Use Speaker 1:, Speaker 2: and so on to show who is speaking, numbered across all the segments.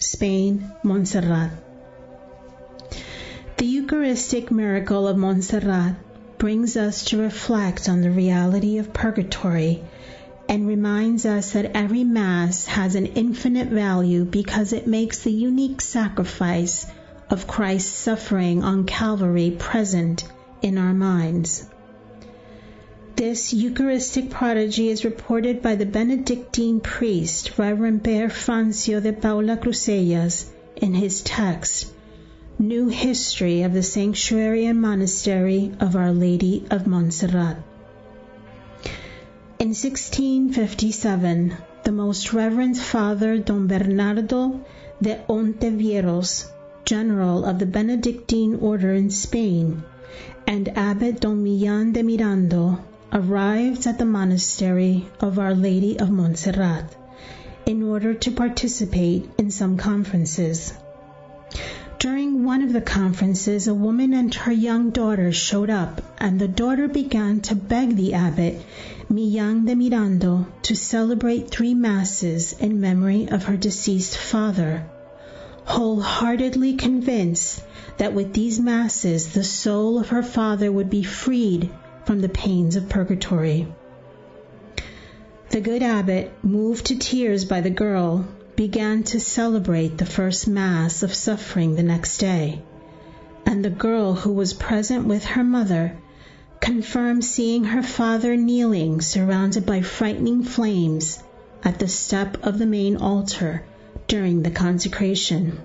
Speaker 1: Spain, Montserrat. The Eucharistic miracle of Montserrat brings us to reflect on the reality of purgatory and reminds us that every Mass has an infinite value because it makes the unique sacrifice of Christ's suffering on Calvary present in our minds. This Eucharistic prodigy is reported by the Benedictine priest, Reverend Pere Francio de Paula Crusellas, in his text, New History of the Sanctuary and Monastery of Our Lady of Montserrat. In 1657, the Most Reverend Father Don Bernardo de Ontiveros, General of the Benedictine Order in Spain, and Abbot Don Millan de Mirando arrived at the monastery of Our Lady of Montserrat in order to participate in some conferences. During one of the conferences, a woman and her young daughter showed up, and the daughter began to beg the abbot, Millan de Mirando, to celebrate three masses in memory of her deceased father, wholeheartedly convinced that with these masses the soul of her father would be freed from the pains of purgatory. The good abbot, moved to tears by the girl, began to celebrate the first Mass of suffering the next day, and the girl who was present with her mother confirmed seeing her father kneeling surrounded by frightening flames at the step of the main altar during the consecration.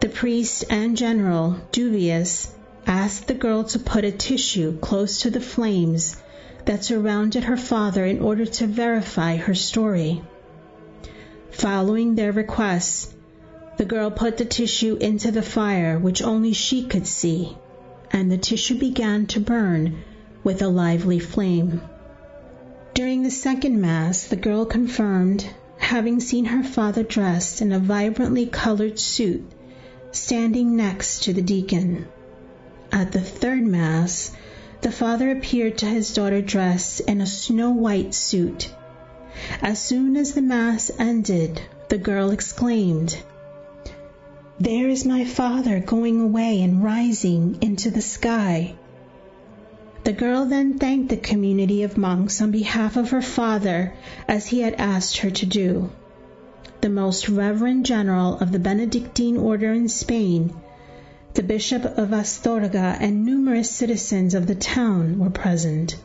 Speaker 1: The priest and general, dubious, asked the girl to put a tissue close to the flames that surrounded her father in order to verify her story. Following their request, the girl put the tissue into the fire, which only she could see, and the tissue began to burn with a lively flame. During the second Mass, the girl confirmed having seen her father dressed in a vibrantly colored suit standing next to the deacon. At the third Mass, the father appeared to his daughter dressed in a snow white suit. As soon as the Mass ended, the girl exclaimed, There is my father going away and rising into the sky. The girl then thanked the community of monks on behalf of her father as he had asked her to do. The most reverend general of the Benedictine order in Spain the Bishop of Astorga and numerous citizens of the town were present.